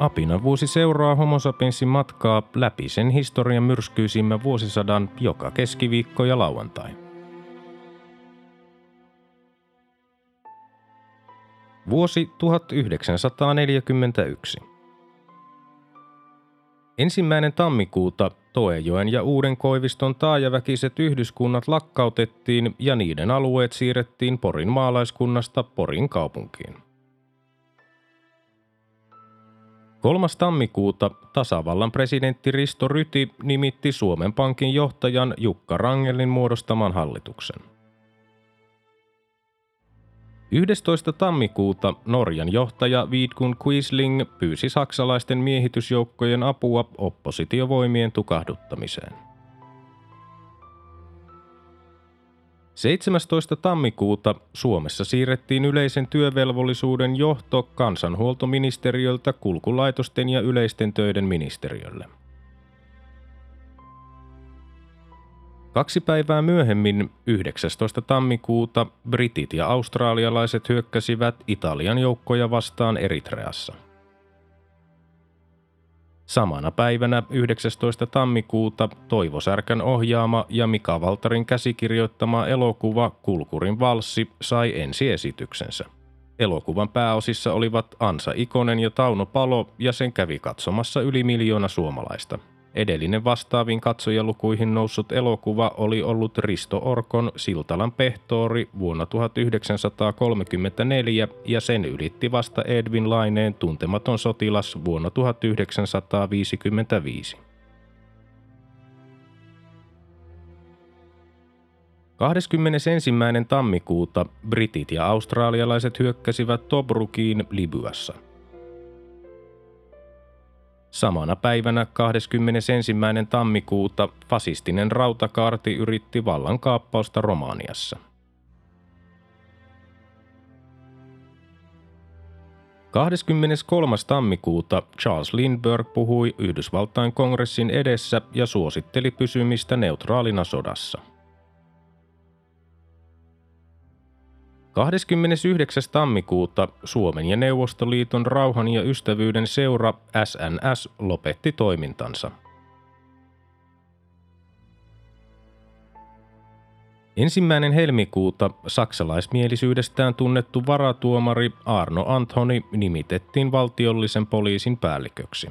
Apinan vuosi seuraa Homo matkaa läpi sen historian myrskyisimmän vuosisadan joka keskiviikko ja lauantai. Vuosi 1941. Ensimmäinen tammikuuta Toejoen ja Uuden Koiviston taajaväkiset yhdyskunnat lakkautettiin ja niiden alueet siirrettiin Porin maalaiskunnasta Porin kaupunkiin. 3. tammikuuta tasavallan presidentti Risto Ryti nimitti Suomen Pankin johtajan Jukka Rangelin muodostaman hallituksen. 11. tammikuuta Norjan johtaja Vidkun Quisling pyysi saksalaisten miehitysjoukkojen apua oppositiovoimien tukahduttamiseen. 17. tammikuuta Suomessa siirrettiin yleisen työvelvollisuuden johto kansanhuoltoministeriöltä kulkulaitosten ja yleisten töiden ministeriölle. Kaksi päivää myöhemmin, 19. tammikuuta, britit ja australialaiset hyökkäsivät Italian joukkoja vastaan Eritreassa. Samana päivänä 19. tammikuuta Toivo Särkän ohjaama ja Mika Valtarin käsikirjoittama elokuva Kulkurin valssi sai ensiesityksensä. Elokuvan pääosissa olivat Ansa Ikonen ja Tauno Palo ja sen kävi katsomassa yli miljoona suomalaista – Edellinen vastaaviin katsojalukuihin noussut elokuva oli ollut Risto Orkon Siltalan pehtoori vuonna 1934 ja sen ylitti vasta Edwin Laineen Tuntematon sotilas vuonna 1955. 21. tammikuuta britit ja australialaiset hyökkäsivät Tobrukiin Libyassa – Samana päivänä 21. tammikuuta fasistinen rautakaarti yritti vallankaappausta Romaniassa. – 23. tammikuuta Charles Lindbergh puhui Yhdysvaltain kongressin edessä ja suositteli pysymistä neutraalina sodassa – 29. tammikuuta Suomen ja Neuvostoliiton rauhan ja ystävyyden seura SNS lopetti toimintansa. Ensimmäinen helmikuuta saksalaismielisyydestään tunnettu varatuomari Arno Anthony nimitettiin valtiollisen poliisin päälliköksi.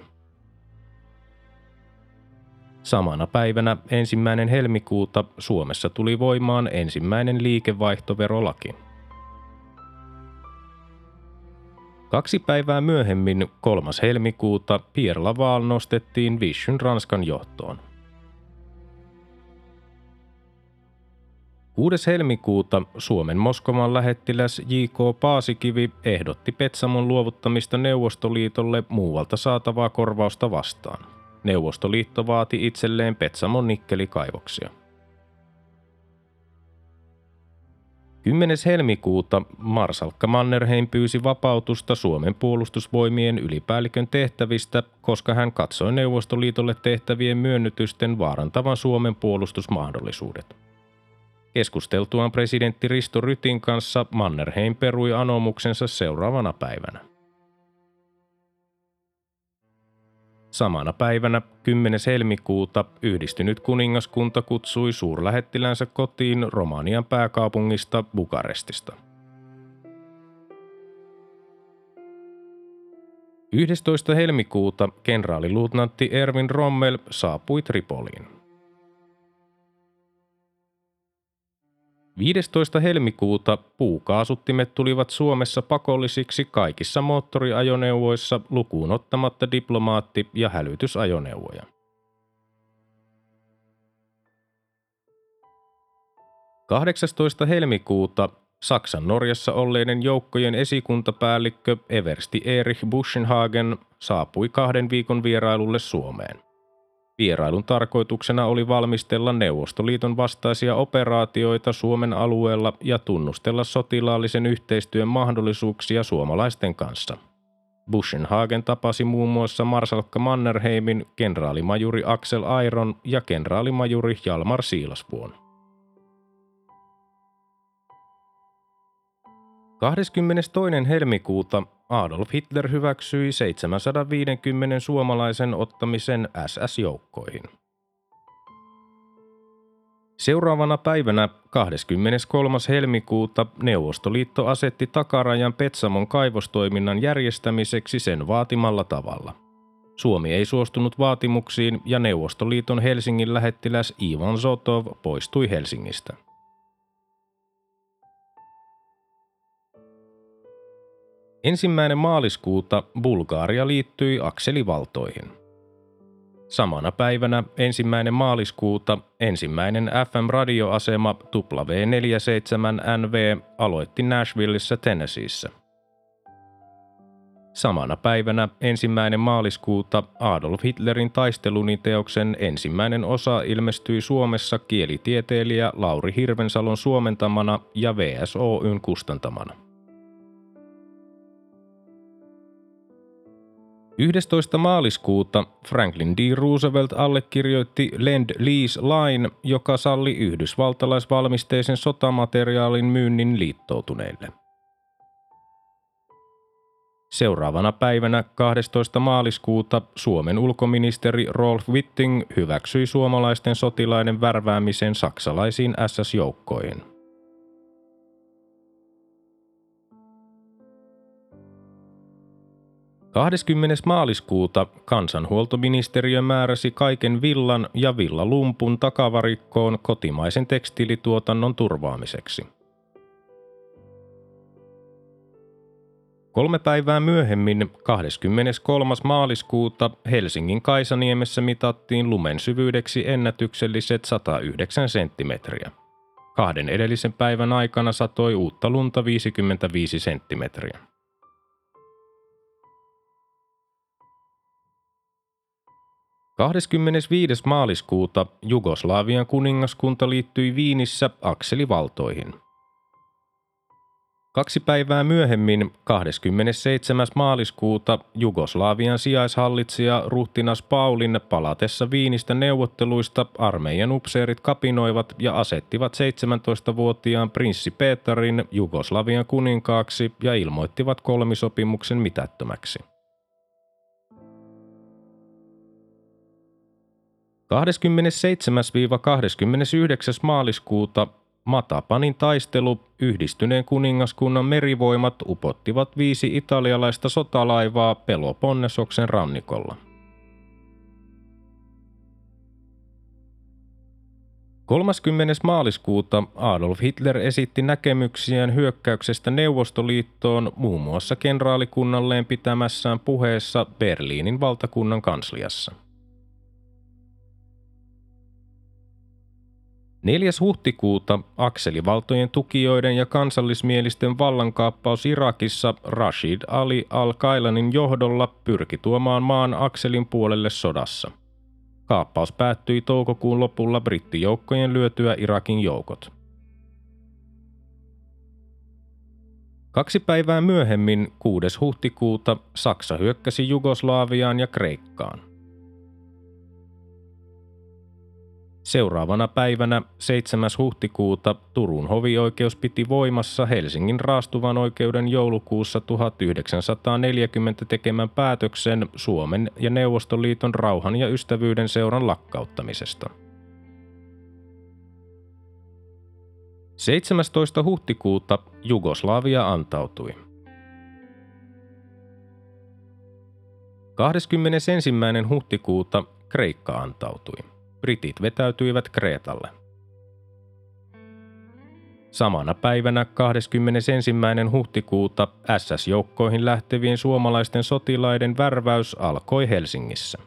Samana päivänä ensimmäinen helmikuuta Suomessa tuli voimaan ensimmäinen liikevaihtoverolaki. Kaksi päivää myöhemmin, 3. helmikuuta, Pierre Laval nostettiin Vichyn Ranskan johtoon. 6. helmikuuta Suomen Moskovan lähettiläs J.K. Paasikivi ehdotti Petsamon luovuttamista Neuvostoliitolle muualta saatavaa korvausta vastaan. Neuvostoliitto vaati itselleen Petsamon nikkelikaivoksia. 10. helmikuuta Marsalkka Mannerheim pyysi vapautusta Suomen puolustusvoimien ylipäällikön tehtävistä, koska hän katsoi Neuvostoliitolle tehtävien myönnytysten vaarantavan Suomen puolustusmahdollisuudet. Keskusteltuaan presidentti Risto Rytin kanssa Mannerheim perui anomuksensa seuraavana päivänä. Samana päivänä 10. helmikuuta yhdistynyt kuningaskunta kutsui suurlähettilänsä kotiin Romanian pääkaupungista Bukarestista. 11. helmikuuta kenraaliluutnantti Ervin Rommel saapui Tripoliin. 15. helmikuuta puukaasuttimet tulivat Suomessa pakollisiksi kaikissa moottoriajoneuvoissa lukuun ottamatta diplomaatti- ja hälytysajoneuvoja. – 18. helmikuuta Saksan Norjassa olleiden joukkojen esikuntapäällikkö Eversti Erich Buschenhagen saapui kahden viikon vierailulle Suomeen. Vierailun tarkoituksena oli valmistella Neuvostoliiton vastaisia operaatioita Suomen alueella ja tunnustella sotilaallisen yhteistyön mahdollisuuksia suomalaisten kanssa. Buschenhagen tapasi muun muassa marsalkka Mannerheimin, kenraalimajuri Axel Airon ja kenraalimajuri Jalmar Siilasvuon. 22. helmikuuta Adolf Hitler hyväksyi 750 suomalaisen ottamisen SS-joukkoihin. Seuraavana päivänä 23. helmikuuta Neuvostoliitto asetti takarajan Petsamon kaivostoiminnan järjestämiseksi sen vaatimalla tavalla. Suomi ei suostunut vaatimuksiin ja Neuvostoliiton Helsingin lähettiläs Ivan Zotov poistui Helsingistä. Ensimmäinen maaliskuuta Bulgaaria liittyi akselivaltoihin. Samana päivänä ensimmäinen maaliskuuta ensimmäinen FM-radioasema W47NV aloitti Nashvilleissa Tennesseeissä. Samana päivänä ensimmäinen maaliskuuta Adolf Hitlerin taisteluniteoksen ensimmäinen osa ilmestyi Suomessa kielitieteilijä Lauri Hirvensalon suomentamana ja VSOYn kustantamana. 11. maaliskuuta Franklin D. Roosevelt allekirjoitti Lend-Lease-lain, joka salli yhdysvaltalaisvalmisteisen sotamateriaalin myynnin liittoutuneille. Seuraavana päivänä 12. maaliskuuta Suomen ulkoministeri Rolf Witting hyväksyi suomalaisten sotilaiden värväämisen saksalaisiin SS-joukkoihin. 20. maaliskuuta kansanhuoltoministeriö määräsi kaiken villan ja villalumpun takavarikkoon kotimaisen tekstiilituotannon turvaamiseksi. Kolme päivää myöhemmin, 23. maaliskuuta, Helsingin Kaisaniemessä mitattiin lumen syvyydeksi ennätykselliset 109 senttimetriä. Kahden edellisen päivän aikana satoi uutta lunta 55 senttimetriä. 25. maaliskuuta Jugoslavian kuningaskunta liittyi Viinissä akselivaltoihin. Kaksi päivää myöhemmin, 27. maaliskuuta, Jugoslavian sijaishallitsija ruhtinas Paulin palatessa Viinistä neuvotteluista armeijan upseerit kapinoivat ja asettivat 17-vuotiaan prinssi Peterin Jugoslavian kuninkaaksi ja ilmoittivat kolmisopimuksen mitättömäksi. 27-29. maaliskuuta Matapanin taistelu yhdistyneen kuningaskunnan merivoimat upottivat viisi italialaista sotalaivaa Peloponnesoksen rannikolla. Kolmaskymmenes maaliskuuta Adolf Hitler esitti näkemyksiään hyökkäyksestä Neuvostoliittoon muun muassa kenraalikunnalleen pitämässään puheessa Berliinin valtakunnan kansliassa. 4. huhtikuuta akselivaltojen tukijoiden ja kansallismielisten vallankaappaus Irakissa Rashid Ali al-Kailanin johdolla pyrki tuomaan maan akselin puolelle sodassa. Kaappaus päättyi toukokuun lopulla brittijoukkojen lyötyä Irakin joukot. Kaksi päivää myöhemmin, 6. huhtikuuta, Saksa hyökkäsi Jugoslaaviaan ja Kreikkaan. Seuraavana päivänä 7. huhtikuuta Turun hovioikeus piti voimassa Helsingin raastuvan oikeuden joulukuussa 1940 tekemän päätöksen Suomen ja Neuvostoliiton rauhan ja ystävyyden seuran lakkauttamisesta. 17. huhtikuuta Jugoslavia antautui. 21. huhtikuuta Kreikka antautui britit vetäytyivät Kreetalle. Samana päivänä 21. huhtikuuta SS-joukkoihin lähtevien suomalaisten sotilaiden värväys alkoi Helsingissä.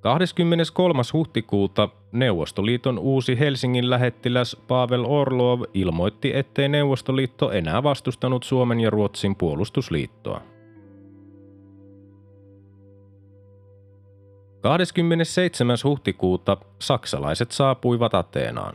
23. huhtikuuta Neuvostoliiton uusi Helsingin lähettiläs Pavel Orlov ilmoitti, ettei Neuvostoliitto enää vastustanut Suomen ja Ruotsin puolustusliittoa. 27. huhtikuuta saksalaiset saapuivat Ateenaan.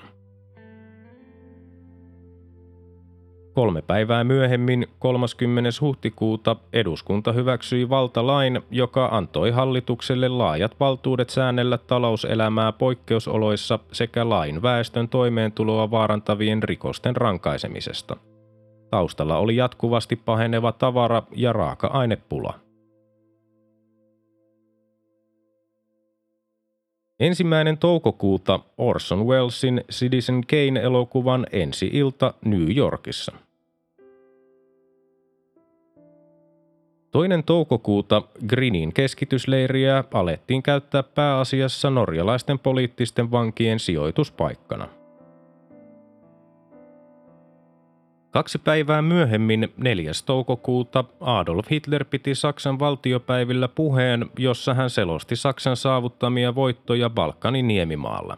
Kolme päivää myöhemmin, 30. huhtikuuta, eduskunta hyväksyi valtalain, joka antoi hallitukselle laajat valtuudet säännellä talouselämää poikkeusoloissa sekä lain väestön toimeentuloa vaarantavien rikosten rankaisemisesta. Taustalla oli jatkuvasti paheneva tavara- ja raaka-ainepula. Ensimmäinen toukokuuta Orson Wellesin Citizen Kane-elokuvan ensi-ilta New Yorkissa. Toinen toukokuuta Grinin keskitysleiriä alettiin käyttää pääasiassa norjalaisten poliittisten vankien sijoituspaikkana – Kaksi päivää myöhemmin, 4. toukokuuta, Adolf Hitler piti Saksan valtiopäivillä puheen, jossa hän selosti Saksan saavuttamia voittoja Balkanin niemimaalla.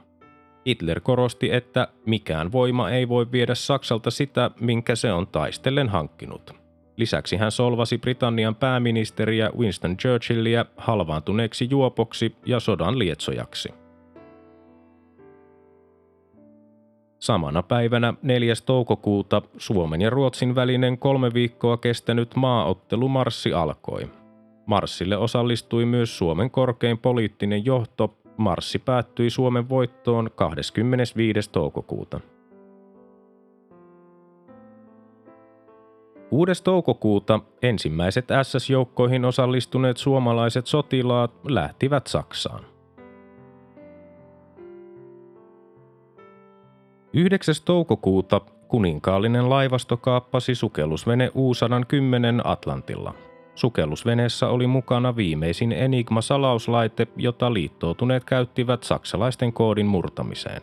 Hitler korosti, että mikään voima ei voi viedä Saksalta sitä, minkä se on taistellen hankkinut. Lisäksi hän solvasi Britannian pääministeriä Winston Churchillia halvaantuneeksi juopoksi ja sodan lietsojaksi. Samana päivänä 4. toukokuuta Suomen ja Ruotsin välinen kolme viikkoa kestänyt maaottelumarssi alkoi. Marssille osallistui myös Suomen korkein poliittinen johto. Marssi päättyi Suomen voittoon 25. toukokuuta. 6. toukokuuta ensimmäiset SS-joukkoihin osallistuneet suomalaiset sotilaat lähtivät Saksaan. 9. toukokuuta kuninkaallinen laivasto kaappasi sukellusvene U-110 Atlantilla. Sukellusveneessä oli mukana viimeisin Enigma-salauslaite, jota liittoutuneet käyttivät saksalaisten koodin murtamiseen.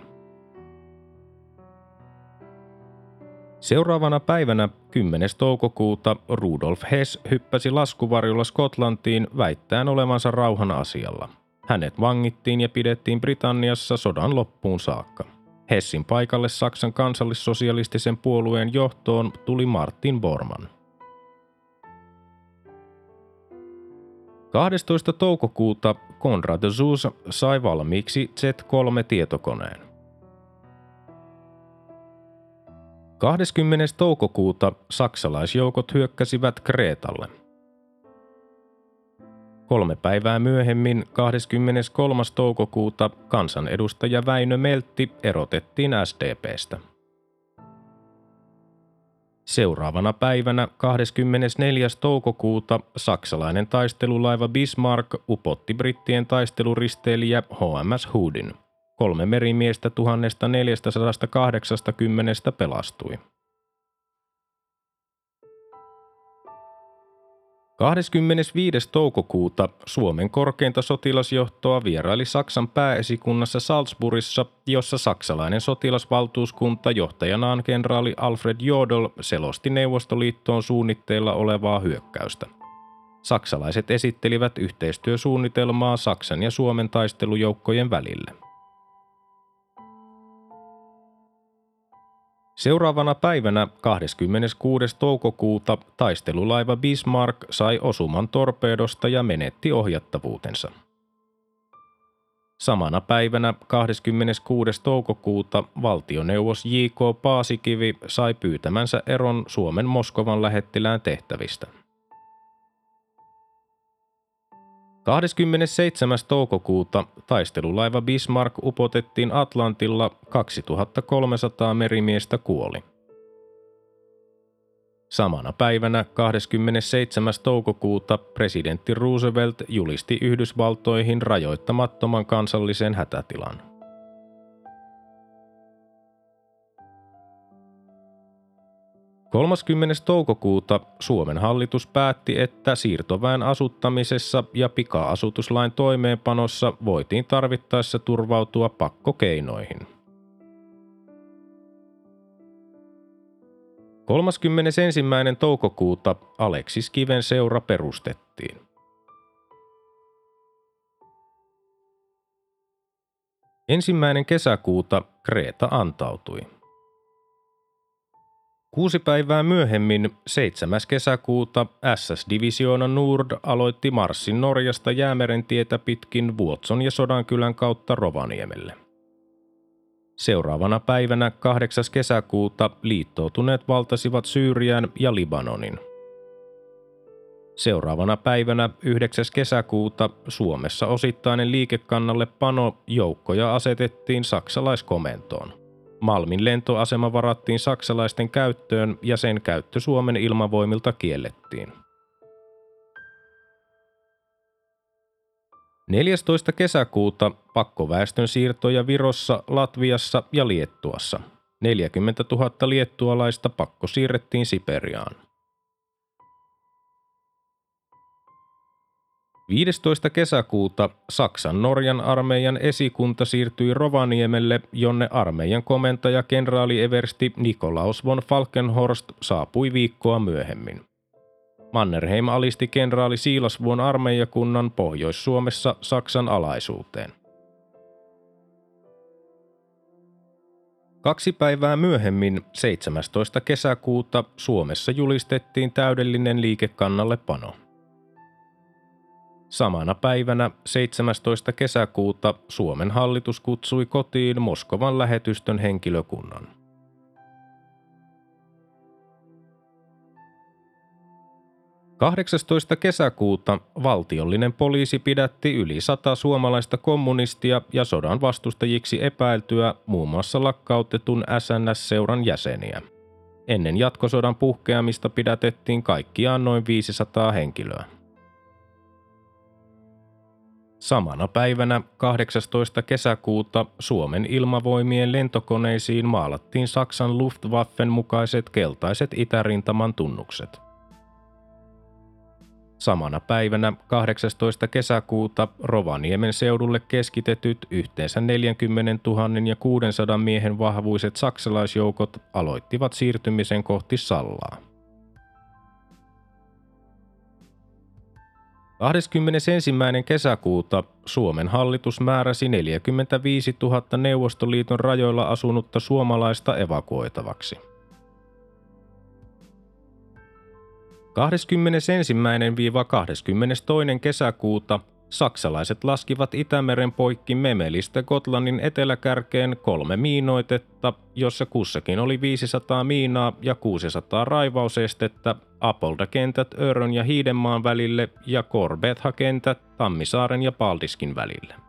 Seuraavana päivänä 10. toukokuuta Rudolf Hess hyppäsi laskuvarjolla Skotlantiin väittäen olevansa rauhan asialla. Hänet vangittiin ja pidettiin Britanniassa sodan loppuun saakka. Hessin paikalle Saksan kansallissosialistisen puolueen johtoon tuli Martin Bormann. 12. toukokuuta Konrad Zuse sai valmiiksi Z3-tietokoneen. 20. toukokuuta saksalaisjoukot hyökkäsivät Kreetalle – Kolme päivää myöhemmin, 23. toukokuuta, kansanedustaja Väinö Meltti erotettiin SDPstä. Seuraavana päivänä 24. toukokuuta saksalainen taistelulaiva Bismarck upotti brittien taisteluristeilijä HMS Hoodin. Kolme merimiestä 1480 pelastui. 25. toukokuuta Suomen korkeinta sotilasjohtoa vieraili Saksan pääesikunnassa Salzburgissa, jossa saksalainen sotilasvaltuuskunta johtajanaan kenraali Alfred Jodl selosti Neuvostoliittoon suunnitteilla olevaa hyökkäystä. Saksalaiset esittelivät yhteistyösuunnitelmaa Saksan ja Suomen taistelujoukkojen välille. Seuraavana päivänä 26. toukokuuta taistelulaiva Bismarck sai osuman torpedosta ja menetti ohjattavuutensa. Samana päivänä 26. toukokuuta valtioneuvos J.K. Paasikivi sai pyytämänsä eron Suomen Moskovan lähettilään tehtävistä – 27. toukokuuta taistelulaiva Bismarck upotettiin Atlantilla 2300 merimiestä kuoli. Samana päivänä 27. toukokuuta presidentti Roosevelt julisti Yhdysvaltoihin rajoittamattoman kansallisen hätätilan. 30. toukokuuta Suomen hallitus päätti, että siirtoväen asuttamisessa ja pika-asutuslain toimeenpanossa voitiin tarvittaessa turvautua pakkokeinoihin. 31. toukokuuta Aleksis Kiven seura perustettiin. Ensimmäinen kesäkuuta Kreta antautui. Kuusi päivää myöhemmin, 7. kesäkuuta, SS-divisioona Nord aloitti marssin Norjasta Jäämeren tietä pitkin Vuotson ja Sodankylän kautta Rovaniemelle. Seuraavana päivänä 8. kesäkuuta liittoutuneet valtasivat Syyrian ja Libanonin. Seuraavana päivänä 9. kesäkuuta Suomessa osittainen liikekannalle pano joukkoja asetettiin saksalaiskomentoon. Malmin lentoasema varattiin saksalaisten käyttöön ja sen käyttö Suomen ilmavoimilta kiellettiin. 14. kesäkuuta pakkoväestön siirtoja Virossa, Latviassa ja Liettuassa. 40 000 liettualaista pakko siirrettiin Siperiaan. 15. kesäkuuta Saksan Norjan armeijan esikunta siirtyi Rovaniemelle, jonne armeijan komentaja kenraali Eversti Nikolaus von Falkenhorst saapui viikkoa myöhemmin. Mannerheim alisti kenraali Siilasvuon armeijakunnan Pohjois-Suomessa Saksan alaisuuteen. Kaksi päivää myöhemmin, 17. kesäkuuta, Suomessa julistettiin täydellinen liikekannalle pano. Samana päivänä 17. kesäkuuta Suomen hallitus kutsui kotiin Moskovan lähetystön henkilökunnan. – 18. kesäkuuta valtiollinen poliisi pidätti yli sata suomalaista kommunistia ja sodan vastustajiksi epäiltyä muun muassa lakkautetun SNS-seuran jäseniä. Ennen jatkosodan puhkeamista pidätettiin kaikkiaan noin 500 henkilöä. Samana päivänä 18. kesäkuuta Suomen ilmavoimien lentokoneisiin maalattiin Saksan Luftwaffen mukaiset keltaiset itärintaman tunnukset. Samana päivänä 18. kesäkuuta Rovaniemen seudulle keskitetyt yhteensä 40 000 ja 600 miehen vahvuiset saksalaisjoukot aloittivat siirtymisen kohti Sallaa. 21. kesäkuuta Suomen hallitus määräsi 45 000 Neuvostoliiton rajoilla asunutta suomalaista evakuoitavaksi. 21-22. kesäkuuta saksalaiset laskivat Itämeren poikki Memelistä Gotlannin eteläkärkeen kolme miinoitetta, jossa kussakin oli 500 miinaa ja 600 raivausestettä Apolda-kentät Örön ja Hiidenmaan välille ja Korbetha-kentät Tammisaaren ja Paldiskin välille.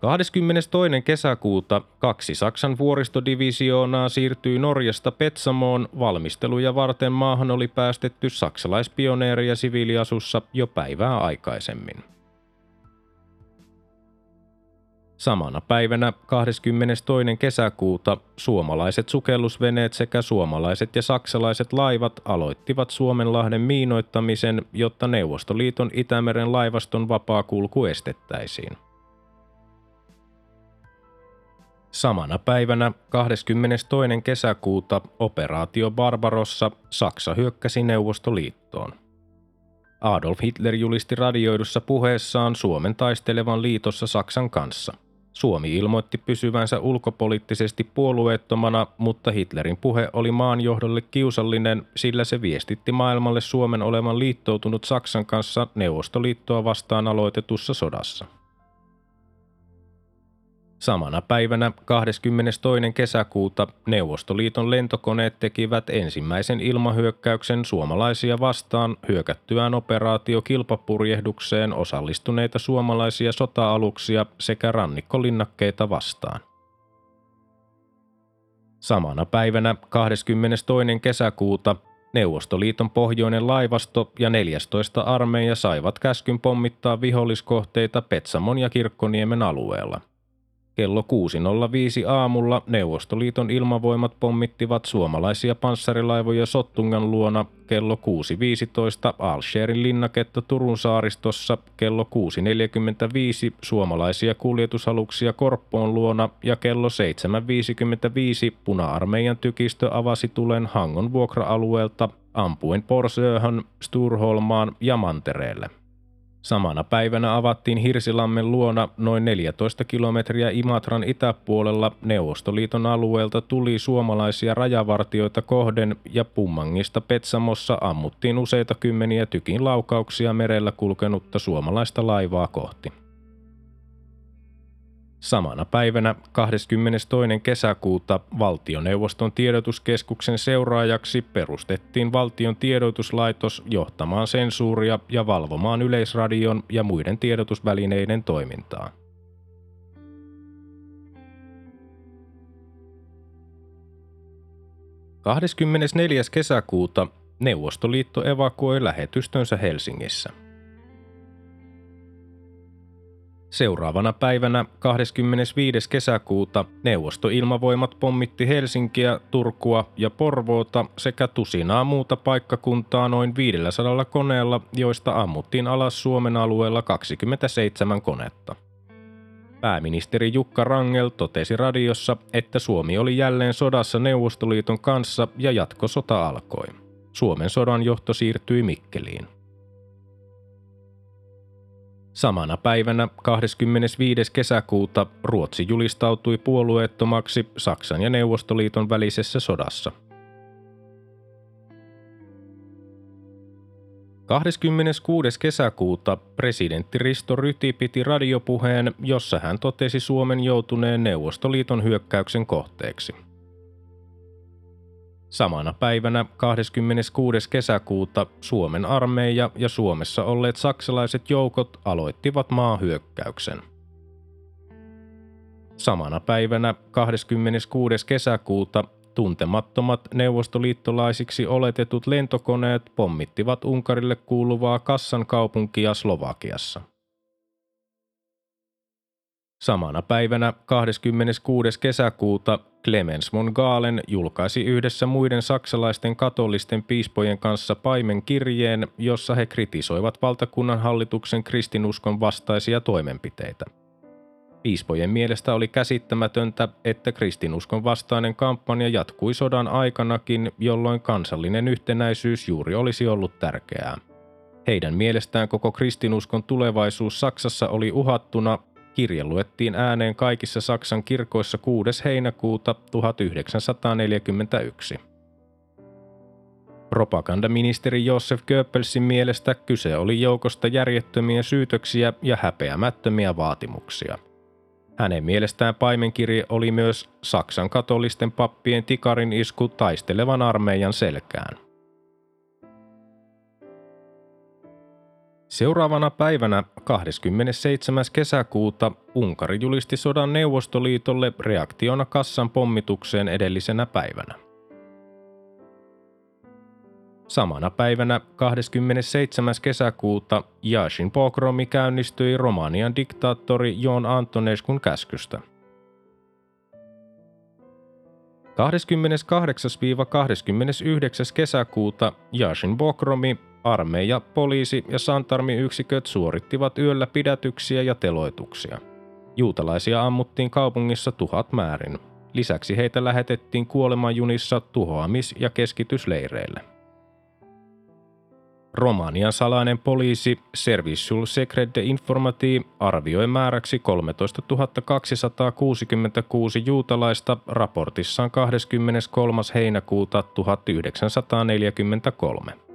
22. kesäkuuta kaksi Saksan vuoristodivisioonaa siirtyi Norjasta Petsamoon. Valmisteluja varten maahan oli päästetty saksalaispioneereja siviiliasussa jo päivää aikaisemmin. Samana päivänä 22. kesäkuuta suomalaiset sukellusveneet sekä suomalaiset ja saksalaiset laivat aloittivat Suomenlahden miinoittamisen, jotta Neuvostoliiton Itämeren laivaston vapaa kulku estettäisiin. Samana päivänä 22. kesäkuuta operaatio Barbarossa Saksa hyökkäsi Neuvostoliittoon. Adolf Hitler julisti radioidussa puheessaan Suomen taistelevan liitossa Saksan kanssa – Suomi ilmoitti pysyvänsä ulkopoliittisesti puolueettomana, mutta Hitlerin puhe oli maanjohdolle kiusallinen, sillä se viestitti maailmalle Suomen olevan liittoutunut Saksan kanssa Neuvostoliittoa vastaan aloitetussa sodassa. Samana päivänä 22. kesäkuuta Neuvostoliiton lentokoneet tekivät ensimmäisen ilmahyökkäyksen suomalaisia vastaan hyökättyään operaatio kilpapurjehdukseen osallistuneita suomalaisia sota-aluksia sekä rannikkolinnakkeita vastaan. Samana päivänä 22. kesäkuuta Neuvostoliiton pohjoinen laivasto ja 14 armeija saivat käskyn pommittaa viholliskohteita Petsamon ja Kirkkoniemen alueella – Kello 6.05 aamulla Neuvostoliiton ilmavoimat pommittivat suomalaisia panssarilaivoja Sottungan luona. Kello 6.15 Alsherin linnaketta Turun saaristossa, kello 6.45 suomalaisia kuljetusaluksia Korppoon luona. Ja kello 7.55 puna-armeijan tykistö avasi tulen Hangon vuokra-alueelta ampuen Porsööhön, Sturholmaan ja Mantereelle. Samana päivänä avattiin Hirsilammen luona noin 14 kilometriä Imatran itäpuolella Neuvostoliiton alueelta tuli suomalaisia rajavartioita kohden ja Pummangista Petsamossa ammuttiin useita kymmeniä tykin laukauksia merellä kulkenutta suomalaista laivaa kohti. Samana päivänä 22. kesäkuuta valtioneuvoston tiedotuskeskuksen seuraajaksi perustettiin valtion tiedotuslaitos johtamaan sensuuria ja valvomaan yleisradion ja muiden tiedotusvälineiden toimintaa. –24. kesäkuuta Neuvostoliitto evakuoi lähetystönsä Helsingissä – Seuraavana päivänä 25. kesäkuuta neuvostoilmavoimat pommitti Helsinkiä, Turkua ja Porvoota sekä tusinaa muuta paikkakuntaa noin 500 koneella, joista ammuttiin alas Suomen alueella 27 konetta. Pääministeri Jukka Rangel totesi radiossa, että Suomi oli jälleen sodassa Neuvostoliiton kanssa ja jatkosota alkoi. Suomen sodan johto siirtyi Mikkeliin. Samana päivänä 25. kesäkuuta Ruotsi julistautui puolueettomaksi Saksan ja Neuvostoliiton välisessä sodassa. 26. kesäkuuta presidentti Risto Ryti piti radiopuheen, jossa hän totesi Suomen joutuneen Neuvostoliiton hyökkäyksen kohteeksi – Samana päivänä 26. kesäkuuta Suomen armeija ja Suomessa olleet saksalaiset joukot aloittivat maahyökkäyksen. Samana päivänä 26. kesäkuuta tuntemattomat neuvostoliittolaisiksi oletetut lentokoneet pommittivat Unkarille kuuluvaa Kassan kaupunkia Slovakiassa. Samana päivänä 26. kesäkuuta Clemens von Galen julkaisi yhdessä muiden saksalaisten katolisten piispojen kanssa paimen kirjeen, jossa he kritisoivat valtakunnan hallituksen kristinuskon vastaisia toimenpiteitä. Piispojen mielestä oli käsittämätöntä, että kristinuskon vastainen kampanja jatkui sodan aikanakin, jolloin kansallinen yhtenäisyys juuri olisi ollut tärkeää. Heidän mielestään koko kristinuskon tulevaisuus Saksassa oli uhattuna Kirje luettiin ääneen kaikissa Saksan kirkoissa 6. heinäkuuta 1941. Propagandaministeri Josef Goebbelsin mielestä kyse oli joukosta järjettömiä syytöksiä ja häpeämättömiä vaatimuksia. Hänen mielestään paimenkirje oli myös Saksan katolisten pappien tikarin isku taistelevan armeijan selkään – Seuraavana päivänä 27. kesäkuuta Unkari julisti sodan Neuvostoliitolle reaktiona kassan pommitukseen edellisenä päivänä. Samana päivänä 27. kesäkuuta Jashin pogromi käynnistyi Romanian diktaattori Jon Antoneskun käskystä. 28-29. kesäkuuta Jashin Bokromi Armeija, poliisi ja santarmiyksiköt suorittivat yöllä pidätyksiä ja teloituksia. Juutalaisia ammuttiin kaupungissa tuhat määrin. Lisäksi heitä lähetettiin kuolemanjunissa tuhoamis- ja keskitysleireille. Romanian salainen poliisi Serviciul Secret de Informatii arvioi määräksi 13 266 juutalaista raportissaan 23. heinäkuuta 1943.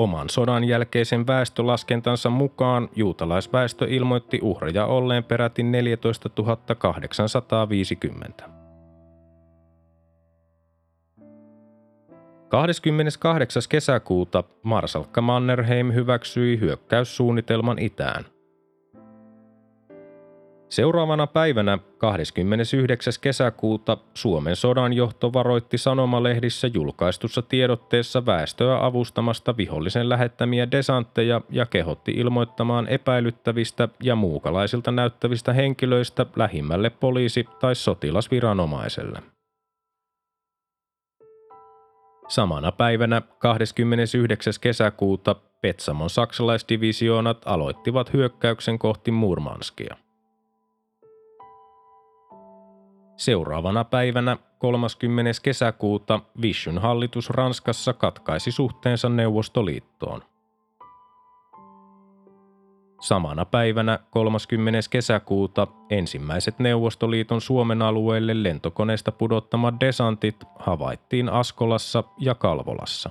Oman sodan jälkeisen väestölaskentansa mukaan juutalaisväestö ilmoitti uhreja olleen peräti 14 850. 28. kesäkuuta Marsalkka Mannerheim hyväksyi hyökkäyssuunnitelman itään – Seuraavana päivänä 29. kesäkuuta Suomen sodanjohto varoitti sanomalehdissä julkaistussa tiedotteessa väestöä avustamasta vihollisen lähettämiä desantteja ja kehotti ilmoittamaan epäilyttävistä ja muukalaisilta näyttävistä henkilöistä lähimmälle poliisi- tai sotilasviranomaiselle. Samana päivänä 29. kesäkuuta Petsamon saksalaisdivisioonat aloittivat hyökkäyksen kohti Murmanskia. Seuraavana päivänä 30. kesäkuuta Vishun hallitus Ranskassa katkaisi suhteensa Neuvostoliittoon. Samana päivänä 30. kesäkuuta ensimmäiset Neuvostoliiton Suomen alueelle lentokoneesta pudottamat desantit havaittiin Askolassa ja Kalvolassa.